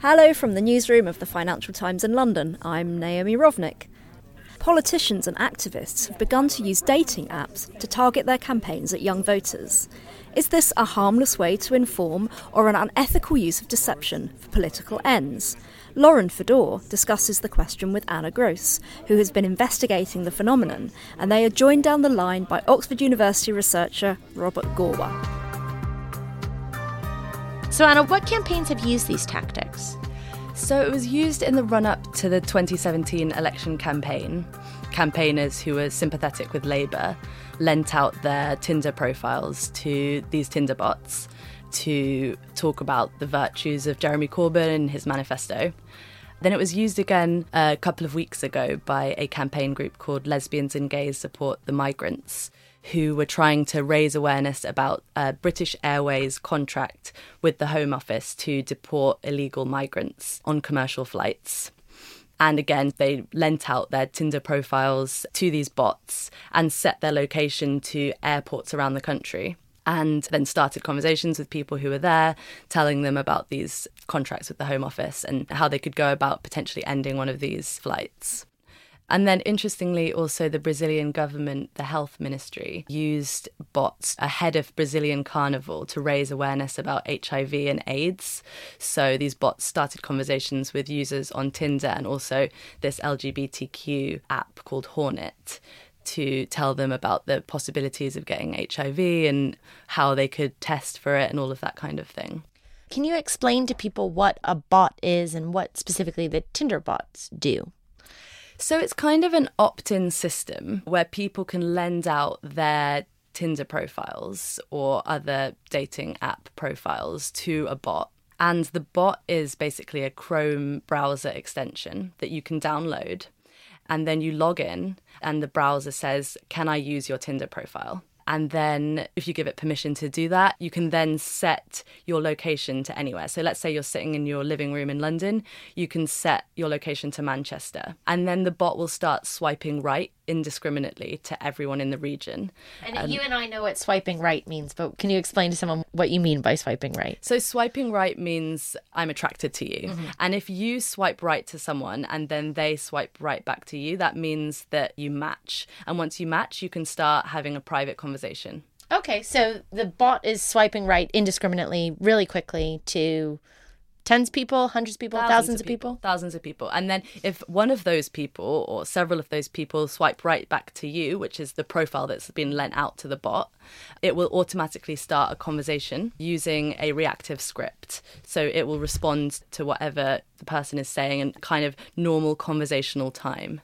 Hello from the newsroom of the Financial Times in London. I'm Naomi Rovnick. Politicians and activists have begun to use dating apps to target their campaigns at young voters. Is this a harmless way to inform or an unethical use of deception for political ends? Lauren Fedor discusses the question with Anna Gross, who has been investigating the phenomenon, and they are joined down the line by Oxford University researcher Robert Gorwa. So, Anna, what campaigns have used these tactics? So, it was used in the run up to the 2017 election campaign. Campaigners who were sympathetic with Labour lent out their Tinder profiles to these Tinder bots to talk about the virtues of Jeremy Corbyn and his manifesto. Then it was used again a couple of weeks ago by a campaign group called Lesbians and Gays Support the Migrants, who were trying to raise awareness about a British Airways contract with the Home Office to deport illegal migrants on commercial flights. And again, they lent out their Tinder profiles to these bots and set their location to airports around the country. And then started conversations with people who were there, telling them about these contracts with the Home Office and how they could go about potentially ending one of these flights. And then, interestingly, also the Brazilian government, the health ministry, used bots ahead of Brazilian Carnival to raise awareness about HIV and AIDS. So these bots started conversations with users on Tinder and also this LGBTQ app called Hornet to tell them about the possibilities of getting HIV and how they could test for it and all of that kind of thing. Can you explain to people what a bot is and what specifically the Tinder bots do? So it's kind of an opt in system where people can lend out their Tinder profiles or other dating app profiles to a bot. And the bot is basically a Chrome browser extension that you can download. And then you log in, and the browser says, Can I use your Tinder profile? And then, if you give it permission to do that, you can then set your location to anywhere. So, let's say you're sitting in your living room in London, you can set your location to Manchester. And then the bot will start swiping right indiscriminately to everyone in the region. And um, you and I know what swiping right means, but can you explain to someone what you mean by swiping right? So, swiping right means I'm attracted to you. Mm-hmm. And if you swipe right to someone and then they swipe right back to you, that means that you match. And once you match, you can start having a private conversation conversation. Okay, so the bot is swiping right indiscriminately, really quickly to tens of people, hundreds of people, thousands, thousands of people. people. Thousands of people. And then if one of those people or several of those people swipe right back to you, which is the profile that's been lent out to the bot, it will automatically start a conversation using a reactive script. So it will respond to whatever the person is saying in kind of normal conversational time.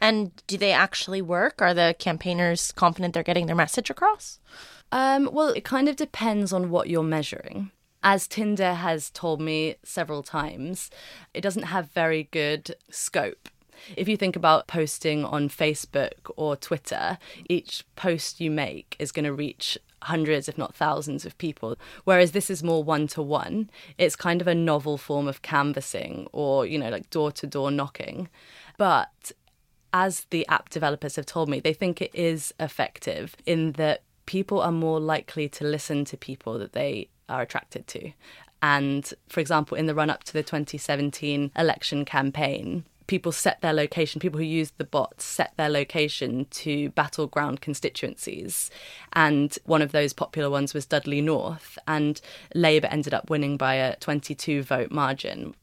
And do they actually work? Are the campaigners confident they're getting their message across? Um, well, it kind of depends on what you're measuring. As Tinder has told me several times, it doesn't have very good scope. If you think about posting on Facebook or Twitter, each post you make is going to reach hundreds, if not thousands, of people. Whereas this is more one to one. It's kind of a novel form of canvassing or, you know, like door to door knocking. But as the app developers have told me, they think it is effective in that people are more likely to listen to people that they are attracted to. And for example, in the run up to the 2017 election campaign, people set their location, people who used the bots set their location to battleground constituencies. And one of those popular ones was Dudley North. And Labour ended up winning by a 22 vote margin,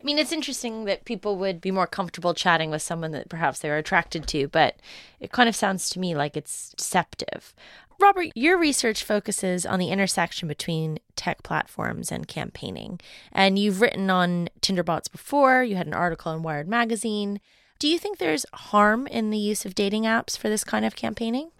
I mean, it's interesting that people would be more comfortable chatting with someone that perhaps they're attracted to, but it kind of sounds to me like it's deceptive. Robert, your research focuses on the intersection between tech platforms and campaigning. And you've written on Tinderbots before, you had an article in Wired Magazine. Do you think there's harm in the use of dating apps for this kind of campaigning?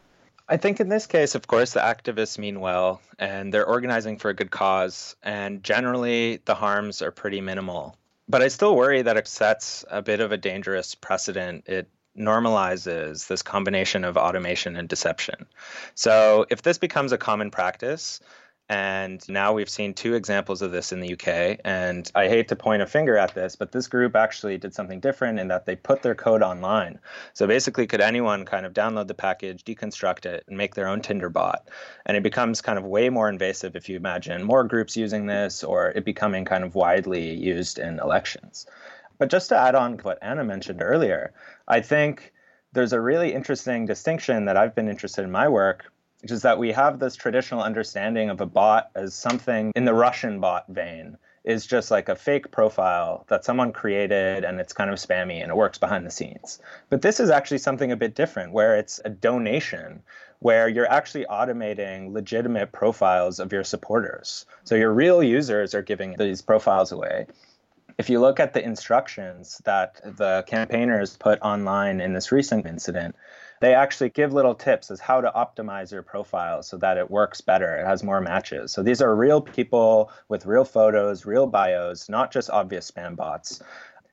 I think in this case, of course, the activists mean well and they're organizing for a good cause. And generally, the harms are pretty minimal but I still worry that it sets a bit of a dangerous precedent. It normalizes this combination of automation and deception. So if this becomes a common practice, And now we've seen two examples of this in the UK. And I hate to point a finger at this, but this group actually did something different in that they put their code online. So basically, could anyone kind of download the package, deconstruct it, and make their own Tinder bot? And it becomes kind of way more invasive if you imagine more groups using this or it becoming kind of widely used in elections. But just to add on what Anna mentioned earlier, I think there's a really interesting distinction that I've been interested in my work which is that we have this traditional understanding of a bot as something in the Russian bot vein is just like a fake profile that someone created and it's kind of spammy and it works behind the scenes. But this is actually something a bit different where it's a donation where you're actually automating legitimate profiles of your supporters. So your real users are giving these profiles away. If you look at the instructions that the campaigners put online in this recent incident, they actually give little tips as how to optimize your profile so that it works better, it has more matches. So these are real people with real photos, real bios, not just obvious spam bots.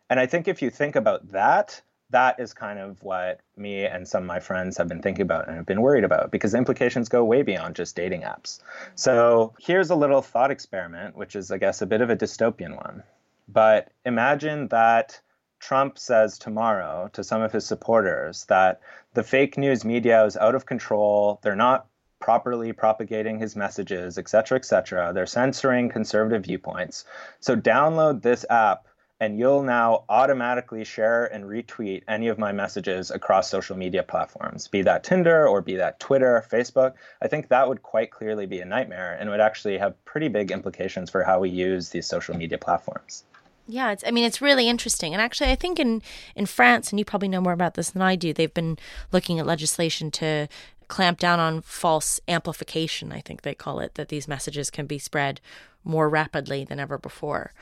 And I think if you think about that, that is kind of what me and some of my friends have been thinking about and have been worried about because the implications go way beyond just dating apps. So here's a little thought experiment, which is, I guess, a bit of a dystopian one. But imagine that Trump says tomorrow to some of his supporters that the fake news media is out of control, they're not properly propagating his messages, et cetera, et cetera. They're censoring conservative viewpoints. So download this app and you'll now automatically share and retweet any of my messages across social media platforms, be that Tinder or be that Twitter, Facebook. I think that would quite clearly be a nightmare and would actually have pretty big implications for how we use these social media platforms. Yeah, it's I mean it's really interesting. And actually I think in in France and you probably know more about this than I do, they've been looking at legislation to clamp down on false amplification, I think they call it, that these messages can be spread more rapidly than ever before.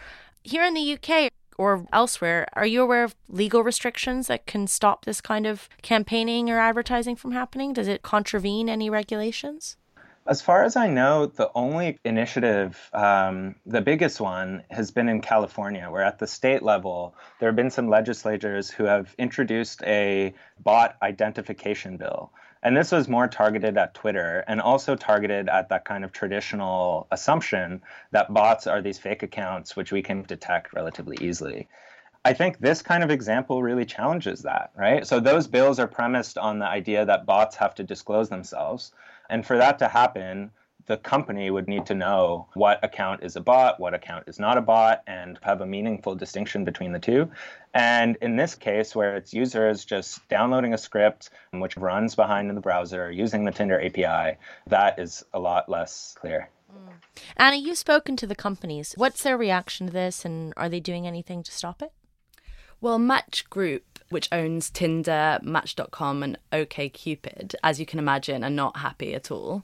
Here in the UK or elsewhere, are you aware of legal restrictions that can stop this kind of campaigning or advertising from happening? Does it contravene any regulations? As far as I know, the only initiative, um, the biggest one, has been in California, where at the state level, there have been some legislators who have introduced a bot identification bill. And this was more targeted at Twitter and also targeted at that kind of traditional assumption that bots are these fake accounts, which we can detect relatively easily. I think this kind of example really challenges that, right? So those bills are premised on the idea that bots have to disclose themselves. And for that to happen, the company would need to know what account is a bot, what account is not a bot, and have a meaningful distinction between the two. And in this case, where it's users just downloading a script which runs behind in the browser using the Tinder API, that is a lot less clear. Mm. Anna, you've spoken to the companies. What's their reaction to this, and are they doing anything to stop it? Well, Match Group which owns Tinder, Match.com, and OKCupid, as you can imagine, are not happy at all.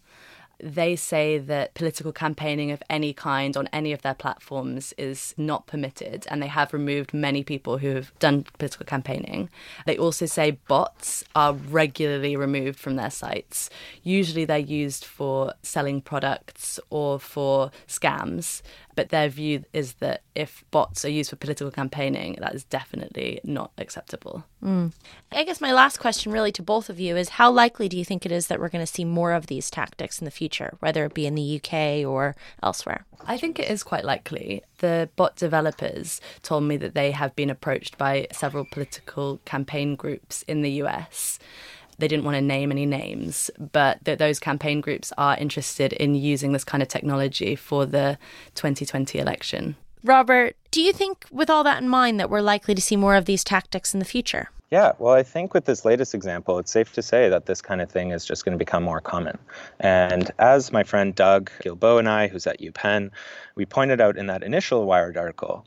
They say that political campaigning of any kind on any of their platforms is not permitted, and they have removed many people who have done political campaigning. They also say bots are regularly removed from their sites. Usually, they're used for selling products or for scams, but their view is that if bots are used for political campaigning, that is definitely not acceptable. Mm. I guess my last question, really, to both of you is how likely do you think it is that we're going to see more of these tactics in the future, whether it be in the UK or elsewhere? I think it is quite likely. The bot developers told me that they have been approached by several political campaign groups in the US they didn't want to name any names, but that those campaign groups are interested in using this kind of technology for the 2020 election. Robert, do you think, with all that in mind, that we're likely to see more of these tactics in the future? Yeah, well, I think with this latest example, it's safe to say that this kind of thing is just going to become more common. And as my friend Doug Guilbeault and I, who's at UPenn, we pointed out in that initial Wired article,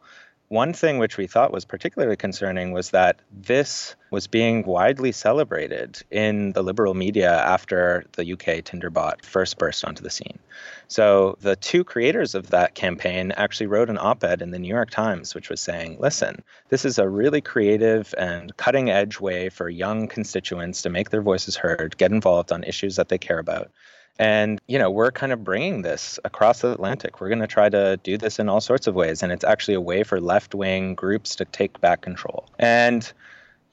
one thing which we thought was particularly concerning was that this was being widely celebrated in the liberal media after the UK Tinderbot first burst onto the scene. So the two creators of that campaign actually wrote an op ed in the New York Times, which was saying, listen, this is a really creative and cutting edge way for young constituents to make their voices heard, get involved on issues that they care about. And, you know, we're kind of bringing this across the Atlantic. We're going to try to do this in all sorts of ways. And it's actually a way for left wing groups to take back control. And,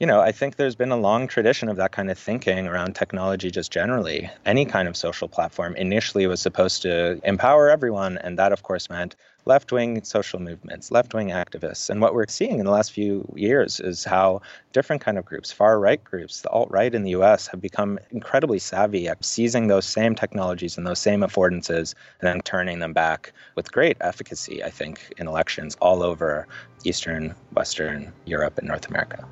you know, I think there's been a long tradition of that kind of thinking around technology just generally. Any kind of social platform initially was supposed to empower everyone, and that, of course, meant left wing social movements, left wing activists. And what we're seeing in the last few years is how different kind of groups, far right groups, the alt right in the US, have become incredibly savvy at seizing those same technologies and those same affordances and then turning them back with great efficacy, I think, in elections all over Eastern, Western Europe, and North America.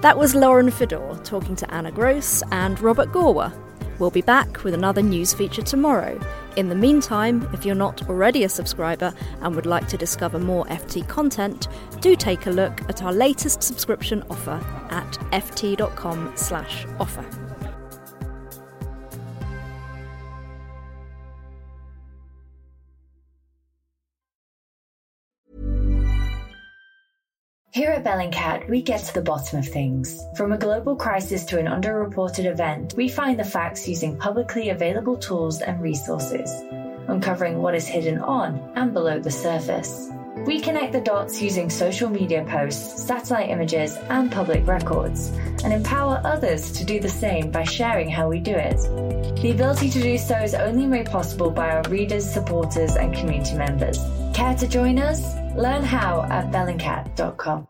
That was Lauren Fedor talking to Anna Gross and Robert Gorwa. We'll be back with another news feature tomorrow. In the meantime, if you're not already a subscriber and would like to discover more FT content, do take a look at our latest subscription offer at ft.com/offer. Here at Bellingcat, we get to the bottom of things. From a global crisis to an underreported event, we find the facts using publicly available tools and resources, uncovering what is hidden on and below the surface. We connect the dots using social media posts, satellite images, and public records, and empower others to do the same by sharing how we do it. The ability to do so is only made possible by our readers, supporters, and community members. Care to join us? Learn how at bellingcat.com.